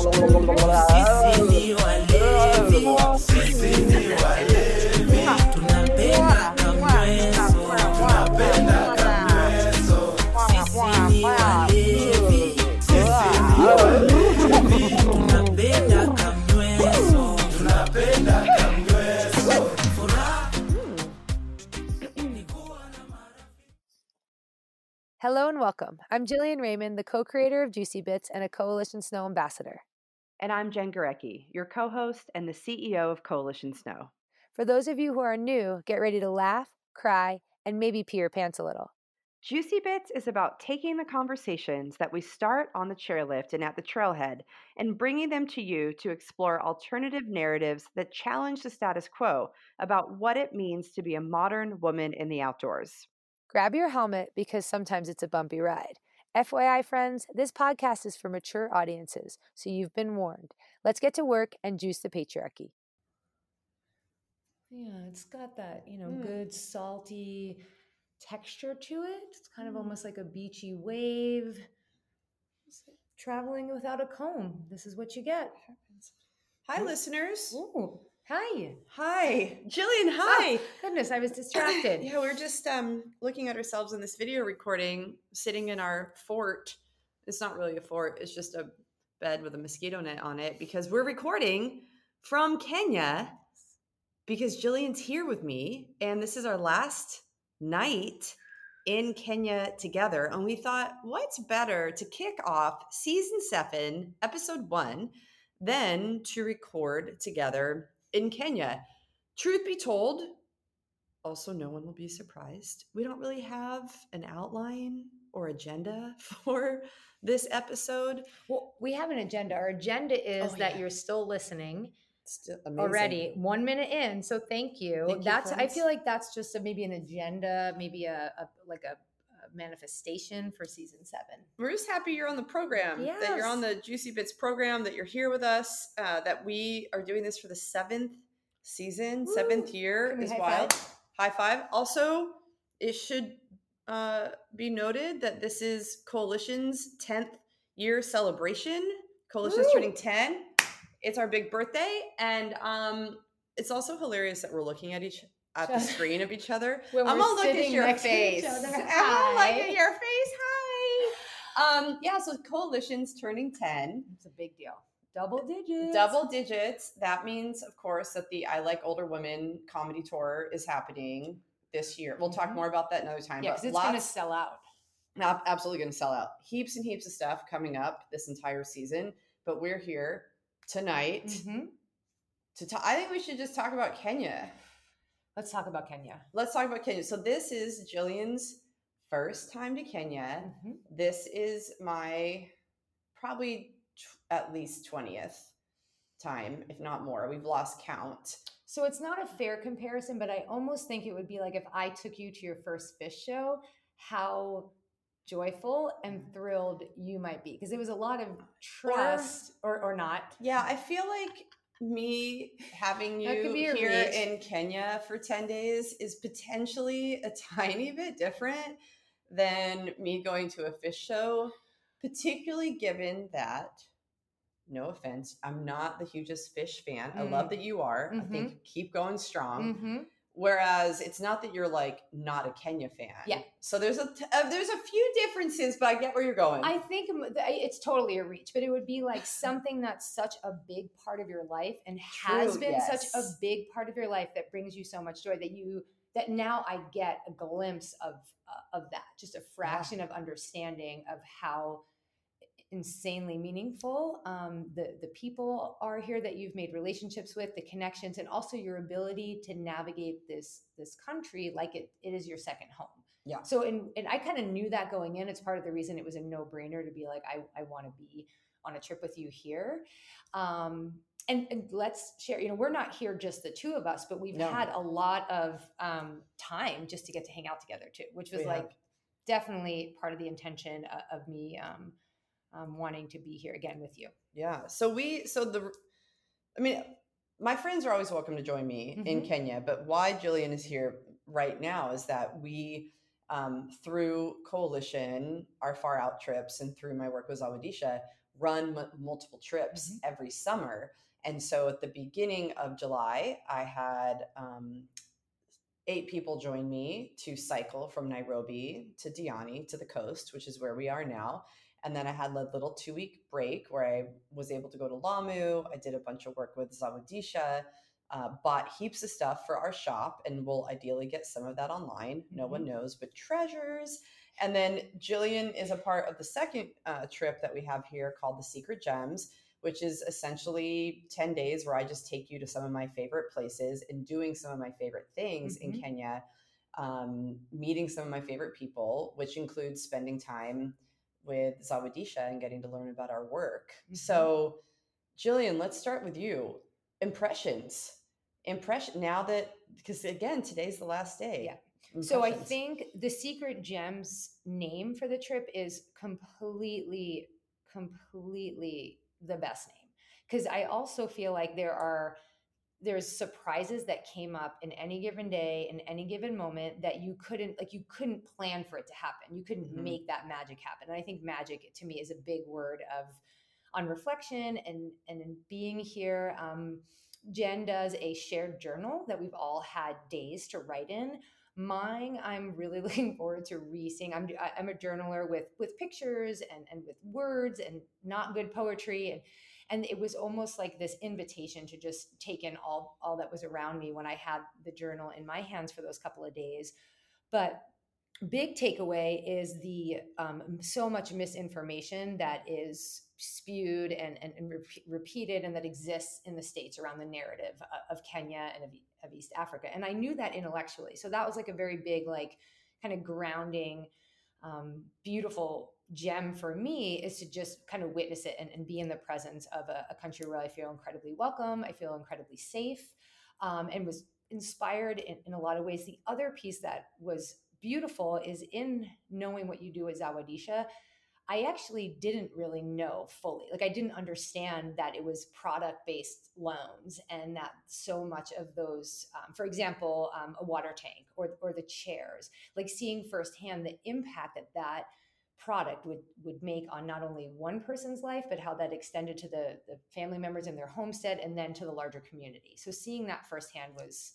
Yeah. And welcome. I'm Jillian Raymond, the co creator of Juicy Bits and a Coalition Snow ambassador. And I'm Jen Gurecki, your co host and the CEO of Coalition Snow. For those of you who are new, get ready to laugh, cry, and maybe pee your pants a little. Juicy Bits is about taking the conversations that we start on the chairlift and at the trailhead and bringing them to you to explore alternative narratives that challenge the status quo about what it means to be a modern woman in the outdoors. Grab your helmet because sometimes it's a bumpy ride. FYI, friends, this podcast is for mature audiences, so you've been warned. Let's get to work and juice the patriarchy. Yeah, it's got that, you know, Mm. good salty texture to it. It's kind of Mm. almost like a beachy wave. Traveling without a comb. This is what you get. Hi, listeners. Ooh, hi. Hi, Jillian. Hi. Goodness, I was distracted. yeah, we're just um, looking at ourselves in this video recording, sitting in our fort. It's not really a fort; it's just a bed with a mosquito net on it because we're recording from Kenya. Because Jillian's here with me, and this is our last night in Kenya together. And we thought, what's better to kick off season seven, episode one, than to record together in Kenya? Truth be told, also, no one will be surprised. We don't really have an outline or agenda for this episode. Well, we have an agenda. Our agenda is Oh, that yeah. you're still listening Still amazing. already, one minute in. So thank you. Thank you, that's I feel like that's just a, maybe an agenda, maybe a, a like a manifestation for season seven. We're just happy you're on the program, that you're on the Juicy Bits program, that you're here with us, uh, that we are doing this for the seventh season, seventh year is high wild. five? High five. Also, it should uh, be noted that this is Coalition's 10th year celebration. Coalition's Woo! turning 10. It's our big birthday. And um, it's also hilarious that we're looking at each at the screen of each other. I'm we're gonna look at your next to each face. I'm gonna look Hi. at your face. Hi. Um, yeah, so Coalition's turning 10 It's a big deal. Double digits. double digits. That means, of course, that the I Like Older Women comedy tour is happening this year. We'll talk Mhm. more about that another time. Yeah, because it's going to sell out. ab- absolutely going to sell out. Heaps and heaps of stuff coming up this entire season. But we're here tonight Mhm. to talk. I think we should just talk about Kenya. Let's talk about Kenya. Let's talk about Kenya. So this is Jillian's first time to Kenya. Mhm. This is my probably tw- at least 20th time, if not more. We've lost count. So it's not a fair comparison, but I almost think it would be like if I took you to your first fish show, how joyful and thrilled you might be. Because it was a lot of trust or, or not. Yeah, I feel like me having you here reach. in Kenya for 10 days is potentially a tiny bit different than me going to a fish show, particularly given that, no offense, I'm not the hugest fish fan. I love Mm. that you are. I Mhm. think keep going strong. Mm-hmm. Whereas it's not that you're like not a Kenya fan. Yeah. So there's a t- uh, there's a few differences, but I get where you're going. I think it's totally a reach, but it would be like something that's such a big part of your life and has True, been such a big part of your life that brings you so much joy that you that now I get a glimpse of uh, of that, just a fraction of understanding of how insanely meaningful um, the the people are here that you've made relationships with, the connections, and also your ability to navigate this this country like it, it is your second home. Yeah. So and and I kind of knew that going in. It's part of the reason it was a no brainer to be like I I want to be on a trip with you here. Um, and, and let's share. You know, we're not here just the two of us, but we've No. had a lot of um, time just to get to hang out together too, which was have. like definitely part of the intention uh, of me um, um, wanting to be here again with you. Yeah. So we so the I mean my friends are always welcome to join me in Mhm. Kenya, but why Jillian is here right now is that we um, through coalition, our far out trips, and through my work with Zawadisha, run m- multiple trips Mhm. every summer. And so at the beginning of July, I had um, eight people join me to cycle from Nairobi to Diani to the coast, which is where we are now. And then I had a little two week break where I was able to go to Lamu. I did a bunch of work with Zawadisha, uh, bought heaps of stuff for our shop, and we'll ideally get some of that online. No one knows, but treasures. And then Jillian is a part of the second uh, trip that we have here called the Secret Gems, which is essentially 10 days where I just take you to some of my favorite places and doing some of my favorite things in Mhm. Kenya, um, meeting some of my favorite people, which includes spending time with Zawadisha and getting to learn about our work. Mhm. So, Jillian, let's start with you. Impressions. Impression now that because again, today's the last day. Yeah. So I think the Secret Gems name for the trip is completely, completely the best name. Because I also feel like there are there's surprises that came up in any given day in any given moment that you couldn't like you couldn't plan for it to happen. You couldn't Mhm. make that magic happen. And i think magic to me is a big word of on reflection and and in being here. Um, jen does a shared journal that we've all had days to write in. Mine i'm really looking forward to re-seeing. I'm i'm a journaler with with pictures and and with words and not good poetry and and it was almost like this invitation to just take in all all that was around me when i had the journal in my hands for those couple of days. But big takeaway is the um, so much misinformation that is spewed and, and, and repe- repeated and that exists in the states around the narrative of, of kenya and of, of east africa. And i knew that intellectually. So that was like a very big like kind of grounding um, beautiful gem for me is to just kind of witness it and, and be in the presence of a, a country where I feel incredibly welcome, I feel incredibly safe, um, and was inspired in, in a lot of ways. The other piece that was beautiful is in knowing what you do at Zawadisha. I actually didn't really know fully. Like I didn't understand that it was product based loans and that so much of those, um, for example, um, a water tank or or the chairs, like seeing firsthand the impact that that product would would make on not only one person's life but how that extended to the, the family members in their homestead and then to the larger community so seeing that firsthand was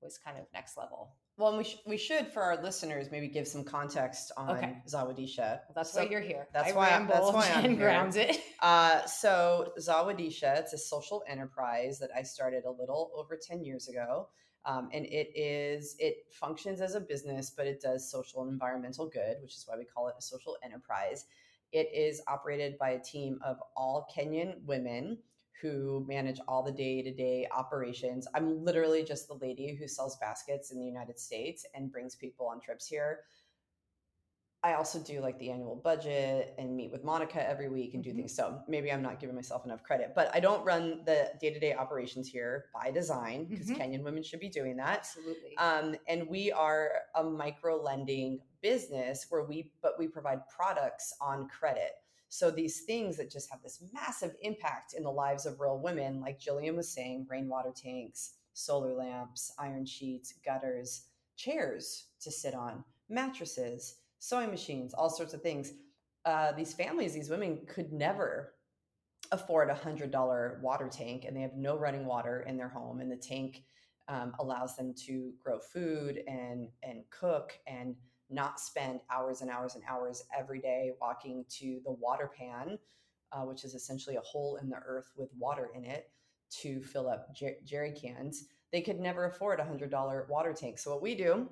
was kind of next level Well, and we, sh- we should, for our listeners, maybe give some context on Okay. Zawadisha. well that's So why you're here that's I why I- ramble, that's why I'm grounds it Uh, so Zawadisha, it's a social enterprise that I started a little over 10 years ago. Um, and it is, it functions as a business, but it does social and environmental good, which is why we call it a social enterprise. It is operated by a team of all Kenyan women who manage all the day to day operations. I'm literally just the lady who sells baskets in the United States and brings people on trips here. I also do like the annual budget and meet with Monica every week and do Mhm. things. So maybe I'm not giving myself enough credit, but I don't run the day to day operations here by design because Mhm. Kenyan women should be doing that. absolutely Um, and we are a micro lending business where we, but we provide products on credit. So these things that just have this massive impact in the lives of real women, like Jillian was saying, rainwater tanks, solar lamps, iron sheets, gutters, chairs to sit on, mattresses, sewing machines, all sorts of things. Uh, these families, these women could never afford a hundred dollar water tank, and they have no running water in their home, and the tank um, allows them to grow food and and cook and not spend hours and hours and hours every day walking to the water pan, uh, which is essentially a hole in the earth with water in it to fill up jer- jerry cans. They could never afford a hundred dollar water tank. So what we do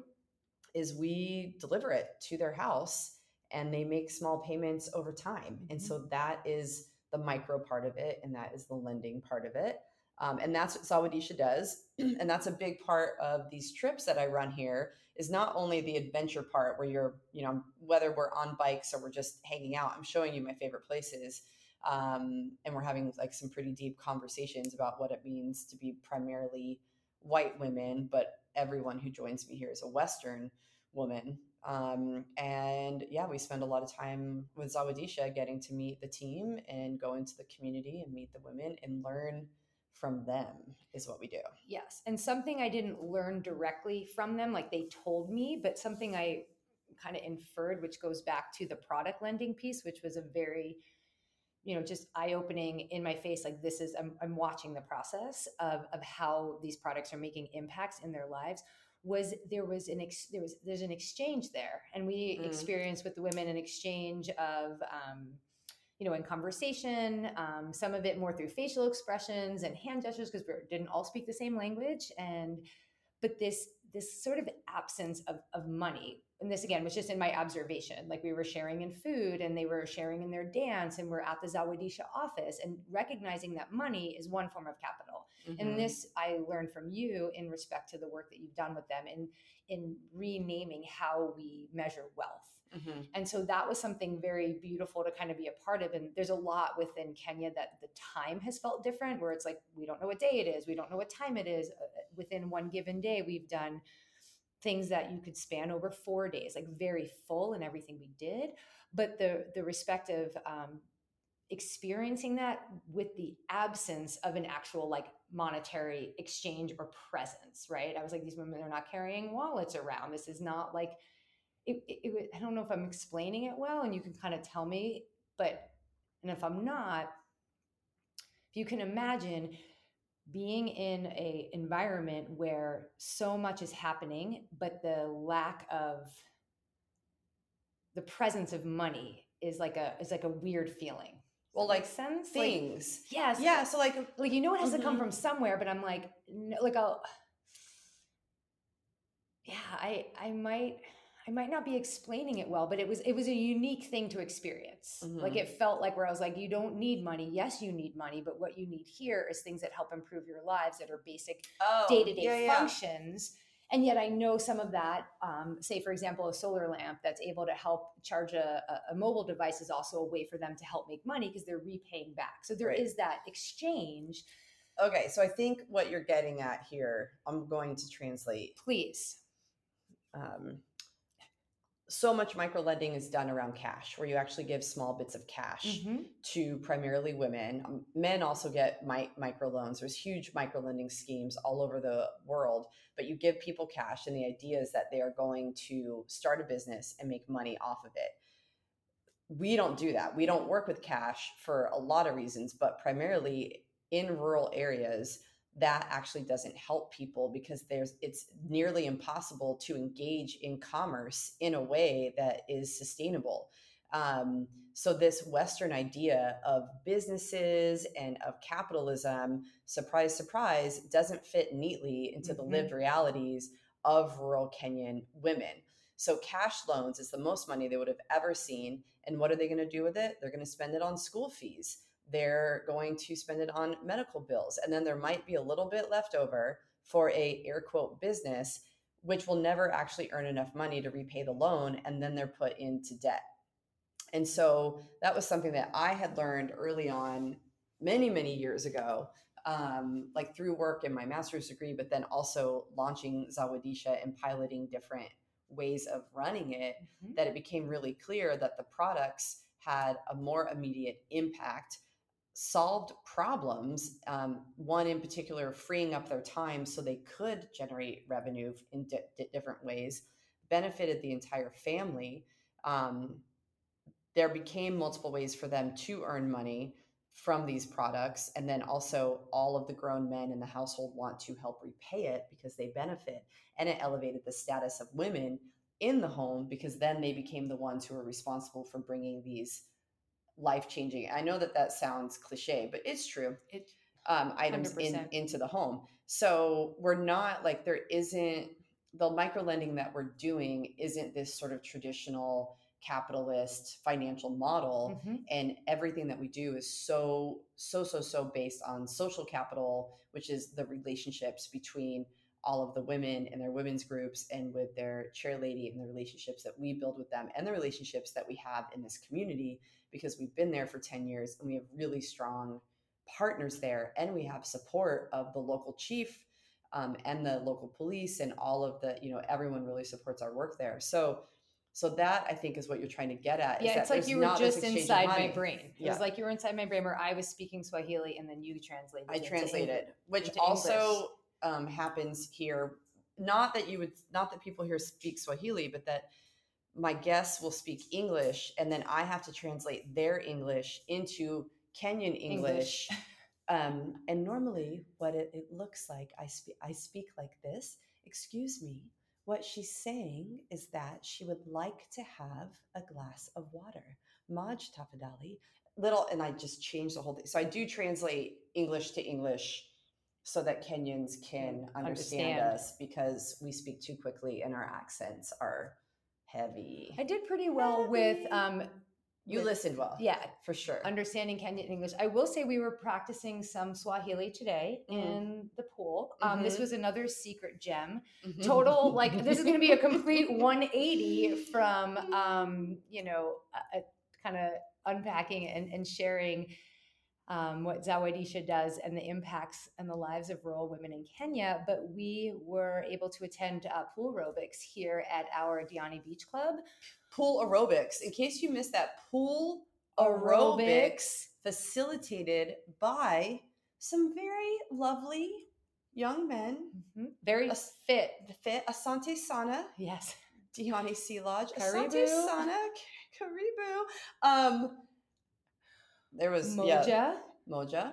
is we deliver it to their house and they make small payments over time. And so that is the micro part of it, and that is the lending part of it. Um, and that's what Zawadisha does. and that's a big part of these trips that I run here is not only the adventure part where you're, you know, whether we're on bikes or we're just hanging out, I'm showing you my favorite places. Um, and we're having like some pretty deep conversations about what it means to be primarily white women, but everyone who joins me here is a Western woman. Um, and yeah, we spend a lot of time with Zawadisha getting to meet the team and go into the community and meet the women and learn from them is what we do. Yes. And something I didn't learn directly from them, like they told me, but something I kind of inferred, which goes back to the product lending piece, which was a very you know just eye opening in my face like this is I'm, I'm watching the process of of how these products are making impacts in their lives was there was an ex, there was there's an exchange there and we Mm. experienced with the women an exchange of um, you know in conversation um, some of it more through facial expressions and hand gestures because we didn't all speak the same language and but this this sort of absence of, of money and this again was just in my observation like we were sharing in food and they were sharing in their dance and we're at the zawadisha office and recognizing that money is one form of capital Mhm. and this i learned from you in respect to the work that you've done with them in in renaming how we measure wealth Mhm. and so that was something very beautiful to kind of be a part of. And there's a lot within Kenya that the time has felt different, where it's like, we don't know what day it is, we don't know what time it is. Uh, Within one given day, we've done things that you could span over four days, like very full in everything we did. But the the respective um, experiencing that with the absence of an actual like monetary exchange or presence, right? I was like, these women are not carrying wallets around. This is not like it, it, it, I don't know if I'm explaining it well, and you can kind of tell me, but and if I'm not, if you can imagine being in a environment where so much is happening, but the lack of the presence of money is like a is like a weird feeling. Well, like sense, things. Like, yes, yeah. So like like you know it has to come Mhm. from somewhere but i'm like no, like i'll yeah i i might i might not be explaining it well but it was it was a unique thing to experience like Mhm. it felt like where i was like you don't need money yes you need money but what you need here is things that help improve your lives that are basic day-to-day yeah, yeah. functions and yet i know some of that um, say for example a solar lamp that's able to help charge a, a- mobile device is also a way for them to help make money because they're repaying back so there is Right. that exchange Okay, so I think what you're getting at here, I'm going to translate. please Um, so much micro lending is done around cash, where you actually give small bits of cash Mhm. to primarily women. Um, men also get mi- micro loans. There's huge micro lending schemes all over the world, but you give people cash, and the idea is that they are going to start a business and make money off of it. We don't do that. We don't work with cash for a lot of reasons, but primarily in rural areas, that actually doesn't help people because there's it's nearly impossible to engage in commerce in a way that is sustainable. Um, so this Western idea of businesses and of capitalism, surprise, surprise, doesn't fit neatly into the Mhm. lived realities of rural Kenyan women. So cash loans is the most money they would have ever seen. And what are they going to do with it? They're going to spend it on school fees. They're going to spend it on medical bills. And then there might be a little bit left over for a air quote business, which will never actually earn enough money to repay the loan. And then they're put into debt. And so that was something that I had learned early on, many, many years ago, um, like through work in my master's degree, but then also launching Zawadisha and piloting different ways of running it, Mhm. that it became really clear that the products had a more immediate impact, solved problems, um, one in particular freeing up their time so they could generate revenue in di- di- different ways, benefited the entire family. Um, there became multiple ways for them to earn money from these products and then also all of the grown men in the household want to help repay it because they benefit and it elevated the status of women in the home because then they became the ones who were responsible for bringing these life changing i know that that sounds cliche but it's true It- um, items in, 100%. into the home so we're not like there isn't the micro lending that we're doing isn't this sort of traditional capitalist financial model Mhm. and everything that we do is so so so so based on social capital which is the relationships between all of the women and their women's groups and with their chair lady and the relationships that we build with them and the relationships that we have in this community because we've been there for 10 years and we have really strong partners there and we have support of the local chief um, and the local police and all of the you know everyone really supports our work there so so that i think is what you're trying to get at is Yeah, that it's like you were just inside my brain. It Yeah. was like you were inside my brain where I was speaking Swahili and then you translated. I translated, English. which also um, happens here. Not that you would, not that people here speak Swahili, but that my guests will speak English, and then I have to translate their English into Kenyan English. Um, and normally, what it, it looks like, I speak, I speak like this. Excuse me. What she's saying is that she would like to have a glass of water. Maji tafadhali. Little, and I just changed the whole thing. So I do translate English to English so that Kenyans can understand, Understand. us because we speak too quickly and our accents are heavy. I did pretty well with um You with- listened well. yeah, for sure. understanding Kenyan English. I will say we were practicing some Swahili today Mhm. in the pool. Um, This Mhm. was another secret gem. Mhm. Total, like this is going to be a complete 180 from, um, you know, kind of unpacking and, and sharing um, what Zawadisha does and the impacts and the lives of rural women in Kenya. But we were able to attend uh, pool aerobics here at our Diani Beach Club. pool aerobics. In case you missed that, pool aerobics facilitated by some very lovely young men. Mhm. Very As- fit. Fit Asante Sana, Yes. Diani Sea Lodge, Asante Sana, Karibu. Um, there was Moja, yeah, Moja,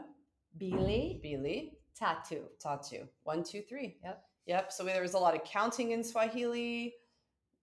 Bili, Bili, Tattoo. Tatu. One, two, three. Yep. Yep. So there was a lot of counting in Swahili.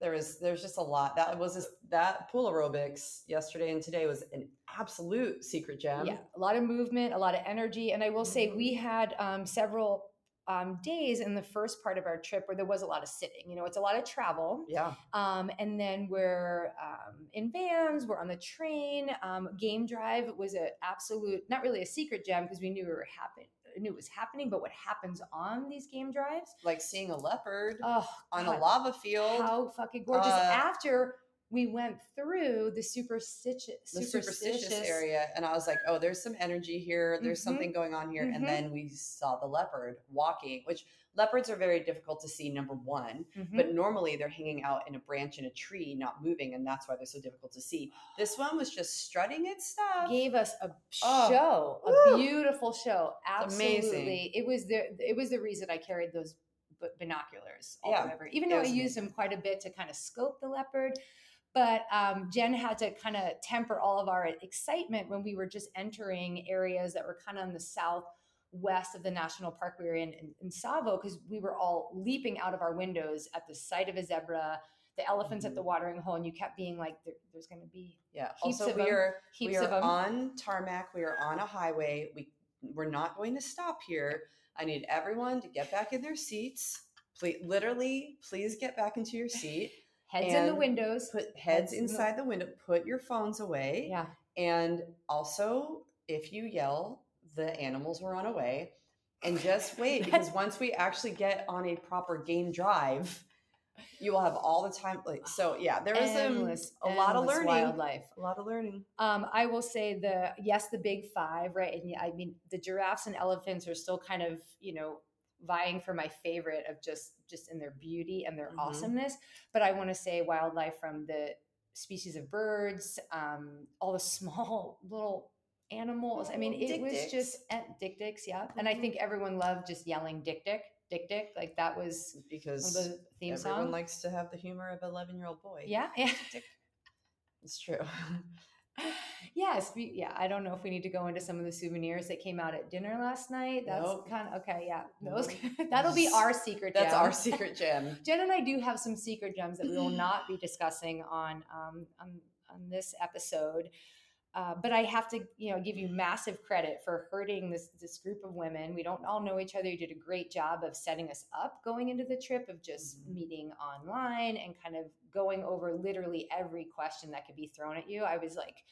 There was there's just a lot. That was just, that pool aerobics yesterday and today was an absolute secret gem. yeah, a lot of movement, a lot of energy. And I will say Mhm. we had um, several um, days in the first part of our trip where there was a lot of sitting. You know, it's a lot of travel. Yeah. Um, and then we're um, in vans, we're on the train. Um, game drive was an absolute, not really a secret gem because we knew we were happen- knew it was happening, but what happens on these game drives? Like seeing a leopard Oh, on God, a lava field. How fucking gorgeous! Uh, After we went through the superstitious, the superstitious area and i was like oh there's some energy here there's Mhm. something going on here Mhm. and then we saw the leopard walking which leopards are very difficult to see number one Mhm. but normally they're hanging out in a branch in a tree not moving and that's why they're so difficult to see this one was just strutting its stuff gave us a Oh, show, woo. a beautiful show. Absolutely, it was the it was the reason I carried those binoculars all Yeah, over. Even though I used them quite a bit to kind of scope the leopard, but um, Jen had to kind of temper all of our excitement when we were just entering areas that were kind of on the southwest of the national park we were in in, in Tsavo because we were all leaping out of our windows at the sight of a zebra. The elephants at the Mhm. watering hole, and you kept being like, there, "There's going to be yeah Heaps also of we are heaps we are of them." on tarmac we are on a highway we we're not going to stop here i need everyone to get back in their seats please literally please get back into your seat Heads in the windows. put Heads heads in the- inside the window put your phones away Yeah. and also if you yell the animals will run away and just wait because once we actually get on a proper game drive you will have all the time like so yeah there was um, Endless, a lot of learning Wildlife. a lot of learning Um, I will say the yes, the big five, right? And yeah, I mean the giraffes and elephants are still kind of you know vying for my favorite of just just in their beauty and their Mhm. awesomeness. But I want to say wildlife from the species of birds, um, all the small little animals. I mean, it Dick was dicks. just and dick dicks, yeah. And I Mhm. think everyone loved just yelling dick dick dick dick. Like that was because the theme everyone song. likes to have the humor of an 11 year old boy yeah, yeah. it's true yes, we, yeah. I don't know if we need to go into some of the souvenirs that came out at dinner last night. That's Nope. kind of okay. Yeah, those Nope. that'll be our secret. that's our secret gem Jen and I do have some secret gems that we will not be discussing on um, on, on this episode. Uh, but I have to, you know, give you massive credit for herding this this group of women. We don't all know each other. You did a great job of setting us up going into the trip, of just Mhm. meeting online and kind of going over literally every question that could be thrown at you. I was like,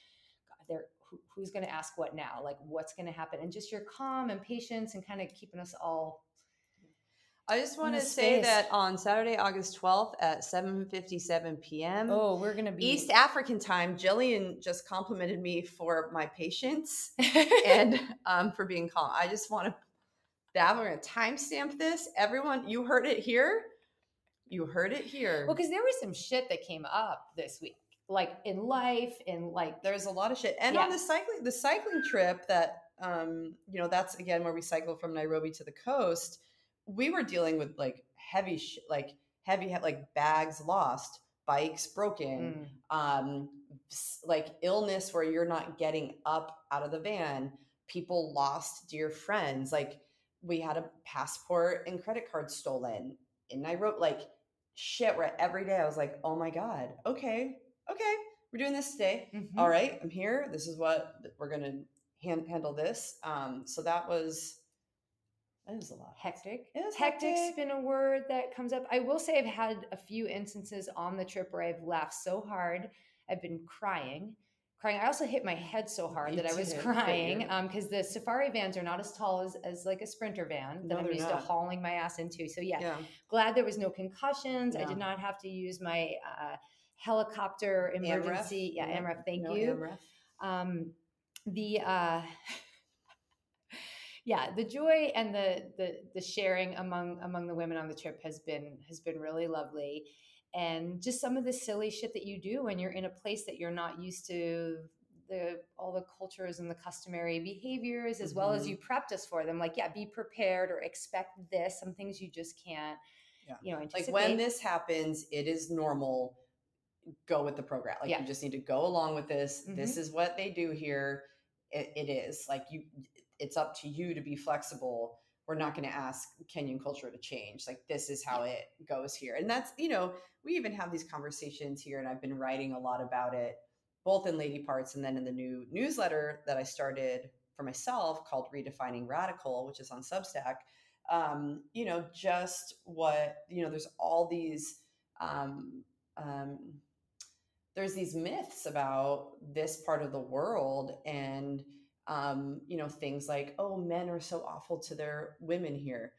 there, who, who's going to ask what now? Like, what's going to happen? And just your calm and patience and kind of keeping us all I just want to say space. that on Saturday, August 12th at 7:57 p.m. Oh, we're gonna be East African time, Jillian just complimented me for my patience and um, for being calm. I just want to that we're going to timestamp this. Everyone, you heard it here. You heard it here. well, because there was some shit that came up this week, like in life, and like There's a lot of shit. And Yeah. on the cycling, the cycling trip that um, you know, that's again where we cycle from Nairobi to the coast. We were dealing with like heavy, sh- like heavy, like bags lost, bikes broken, Mm. um, like illness where you're not getting up out of the van. People lost dear friends. Like we had a passport and credit card stolen in Nairobi. Like shit, where every day I was like, oh my God, okay, okay, we're doing this today. Mhm. All right, I'm here. This is what we're going to hand, handle this. Um, so that was, that was a lot. hectic. Hectic's hectic. been a word that comes up. I will say I've had a few instances on the trip where I've laughed so hard I've been crying. Crying. I also hit my head so hard Me that I was crying you're- um because the safari vans are not as tall as, as like a sprinter van that No, I'm used not. to hauling my ass into. So yeah, Yeah. glad there was no concussions. I did not have to use my uh, helicopter emergency. Yeah, Yeah, AMREF. Thank no you AMREF. um the uh yeah the joy and the the the sharing among among the women on the trip has been has been really lovely and just some of the silly shit that you do when you're in a place that you're not used to the all the cultures and the customary behaviors as well as Mhm. you prepped us for them like yeah be prepared or expect this some things you just can't Yeah. you know like when this happens it is normal go with the program like Yeah. you just need to go along with this this is what they do here it, it is like you it's up to you to be flexible. We're not going to ask kenyan culture to change like this is how it goes here. And that's you know we even have these conversations here and i've been writing a lot about it both in lady parts and then in the new newsletter that i started for myself called redefining radical which is on substack. Um, you know, just what, you know, there's all these, um, um, there's these myths about this part of the world and, um, you know, things like, oh, men are so awful to their women here.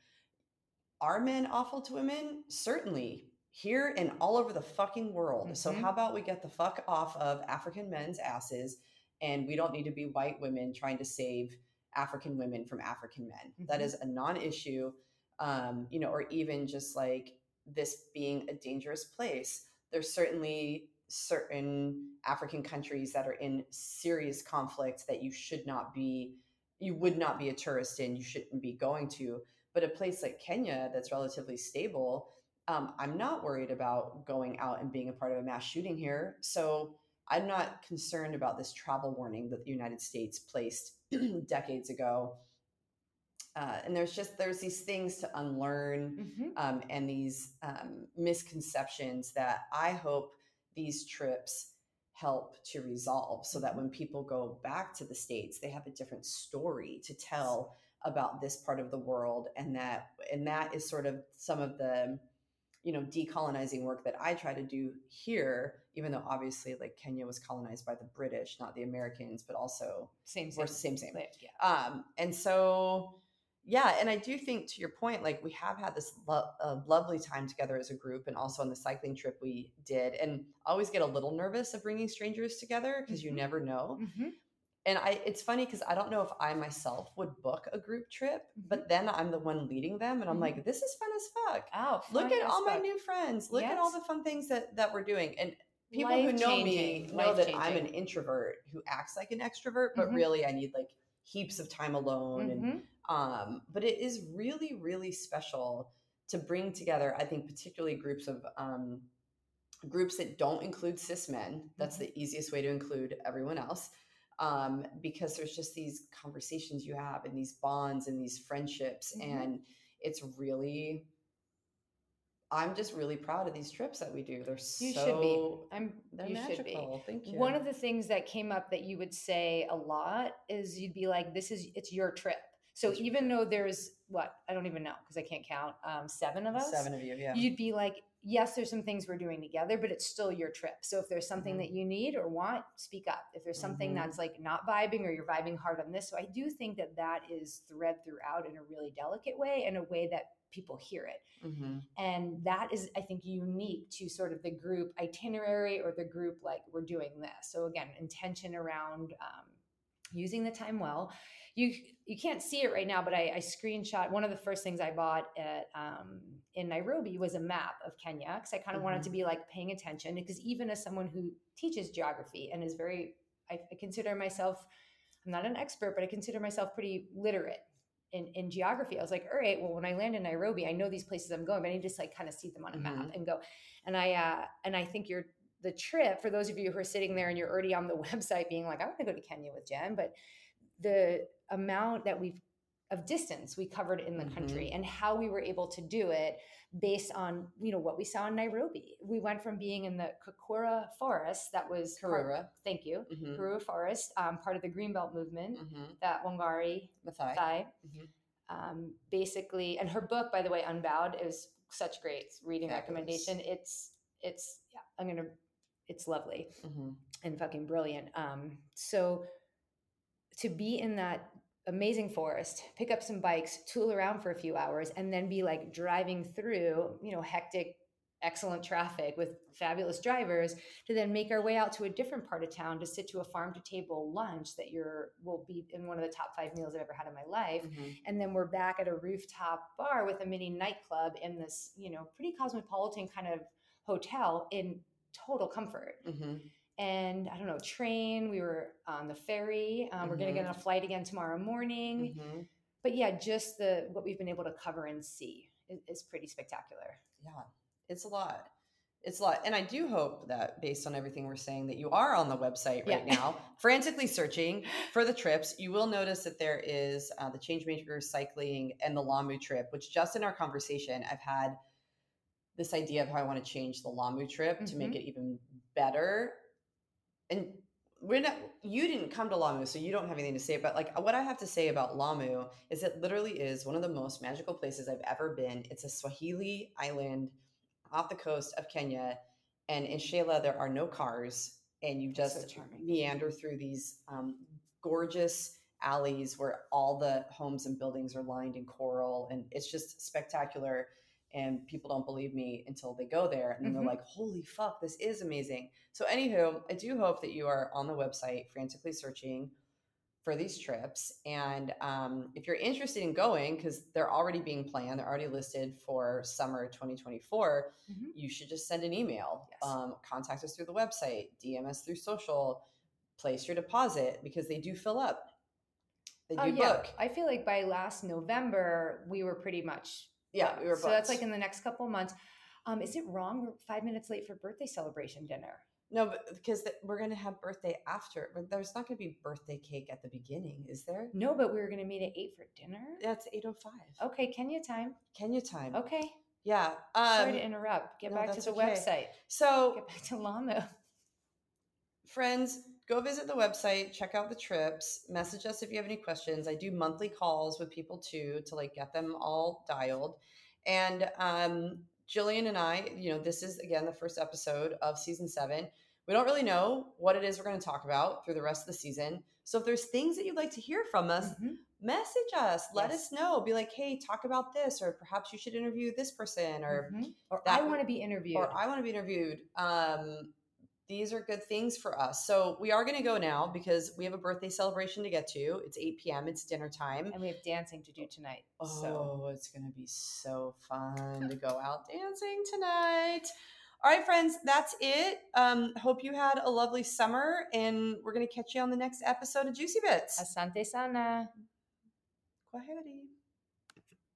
Are men awful to women? Certainly here and all over the fucking world. So Mhm. how about we get the fuck off of African men's asses and we don't need to be white women trying to save African women from African men. That Mhm. is a non-issue. Um, you know, or even just like this being a dangerous place. There's certainly certain African countries that are in serious conflict that you should not be, you would not be a tourist in, you shouldn't be going to. But a place like Kenya that's relatively stable, um, I'm not worried about going out and being a part of a mass shooting here. So I'm not concerned about this travel warning that the United States placed decades ago. Uh, and there's just there's these things to unlearn Mhm. um, and these um, misconceptions that I hope these trips help to resolve so that when people go back to the states they have a different story to tell about this part of the world. And that and that is sort of some of the you know decolonizing work that I try to do here even though obviously like Kenya was colonized by the British not the Americans but also same we're same same. same yeah. Um and so yeah and i do think to your point like we have had this lo- uh, lovely time together as a group and also on the cycling trip we did and I always get a little nervous of bringing strangers together because you Mhm. never know Mhm. and i it's funny because i don't know if i myself would book a group trip but then i'm the one leading them and i'm Mhm. like this is fun as fuck oh look at all my new friends look at all the fun things that that we're doing and people who know me Life-changing, know that i'm an introvert who acts like an extrovert but Mhm. really i need like heaps of time alone and Mhm. Um, but it is really really special to bring together i think particularly groups of um, groups that don't include cis men that's the easiest way to include everyone else um, because there's just these conversations you have and these bonds and these friendships Mhm. and it's really i'm just really proud of these trips that we do they're You so should be. I'm. they're you magical should be. thank you One of the things that came up that you would say a lot is you'd be like, "This is it's your trip." So even though there's what I don't even know because I can't count um, seven of us, seven of you yeah you'd be like, "Yes, there's some things we're doing together, but it's still your trip." So if there's something Mhm. that you need or want, speak up. If there's something Mhm. that's like not vibing or you're vibing hard on this, so I do think that that is thread throughout in a really delicate way, in a way that people hear it hmm and that is i think unique to sort of the group itinerary or the group like we're doing this so again intention around um, using the time well you you can't see it right now but I, I screenshot one of the first things i bought at um, in nairobi was a map of kenya because i kind of wanted to be like paying attention because even as someone who teaches geography and is very I, I consider myself i'm not an expert but i consider myself pretty literate in, in geography. I was like, all right, well, when I land in Nairobi, I know these places I'm going, but I need to just like kind of see them on a map Mhm. and go. And I uh, and I think you're the trip for those of you who are sitting there and you're already on the website being like, I want to go to Kenya with Jen, but the amount that we've of distance we covered in the country and how we were able to do it based on you know what we saw in Nairobi. We went from being in the Kakura forest that was part- Karura. thank you, Mhm. Karura forest, um, part of the Greenbelt movement Mhm. that Wangari Maathai. Thai, Mhm. um, basically, and her book, by the way, Unbowed, is such great reading Fabulous. recommendation. It's it's yeah, I'm gonna, it's lovely Mhm. and fucking brilliant. Um, so to be in that amazing forest, pick up some bikes, tool around for a few hours, and then be like driving through, you know, hectic, excellent traffic with fabulous drivers to then make our way out to a different part of town to sit to a farm to table lunch that you're will be in one of the top five meals I've ever had in my life Mhm. and then we're back at a rooftop bar with a mini nightclub in this you know pretty cosmopolitan kind of hotel in total comfort Mhm. and i don't know train we were on the ferry um, we're going to get on a flight again tomorrow morning Mhm. but yeah just the what we've been able to cover and see is, is pretty spectacular Yeah, it's a lot. It's a lot. And I do hope that based on everything we're saying, that you are on the website right Yeah. now, frantically searching for the trips. You will notice that there is uh, the Changemaker Cycling and the Lamu trip, which just in our conversation, I've had this idea of how I want to change the Lamu trip to make Mhm. it even better. And we're not you didn't come to Lamu, so you don't have anything to say. But like what I have to say about Lamu is it literally is one of the most magical places I've ever been. It's a Swahili island off the coast of Kenya. And in Shela, there are no cars, and you That's so just meander through these um, gorgeous alleys where all the homes and buildings are lined in coral, and it's just spectacular. And people don't believe me until they go there, and then Mhm. they're like, "Holy fuck, this is amazing!" So, anywho, I do hope that you are on the website frantically searching for these trips. And um, if you're interested in going, because they're already being planned, they're already listed for summer 2024, Mhm. you should just send an email. Yes. Um, contact us through the website, DM us through social, place your deposit because they do fill up. They do oh yeah book. i feel like by last november we were pretty much Yeah, we were so that's like in the next couple months um, is it wrong we're five minutes late for birthday celebration dinner No, but because we're going to have birthday after. But there's not going to be birthday cake at the beginning, is there? no but we were going to meet at eight for dinner That's 8.05. okay kenya time Kenya time. okay Yeah. Sorry Um, to interrupt. Get no, back to the okay. website. so Get back to Lamu. Friends go visit the website check out the trips message us if you have any questions i do monthly calls with people too to like get them all dialed and um jillian and i you know this is again the first episode of season seven we don't really know what it is we're going to talk about through the rest of the season so if there's things that you'd like to hear from us Mhm. message us let Yes. us know be like hey talk about this or perhaps you should interview this person or Mhm. Or I want to be interviewed. or I want to be interviewed. Um, these are good things for us. So we are going to go now because we have a birthday celebration to get to. It's 8 p.m. It's dinner time. and we have dancing to do tonight. Oh, So it's going to be so fun to go out dancing tonight. All right, friends, that's it. Um, hope you had a lovely summer, and we're going to catch you on the next episode of Juicy Bits. asante sana. Kwaheri.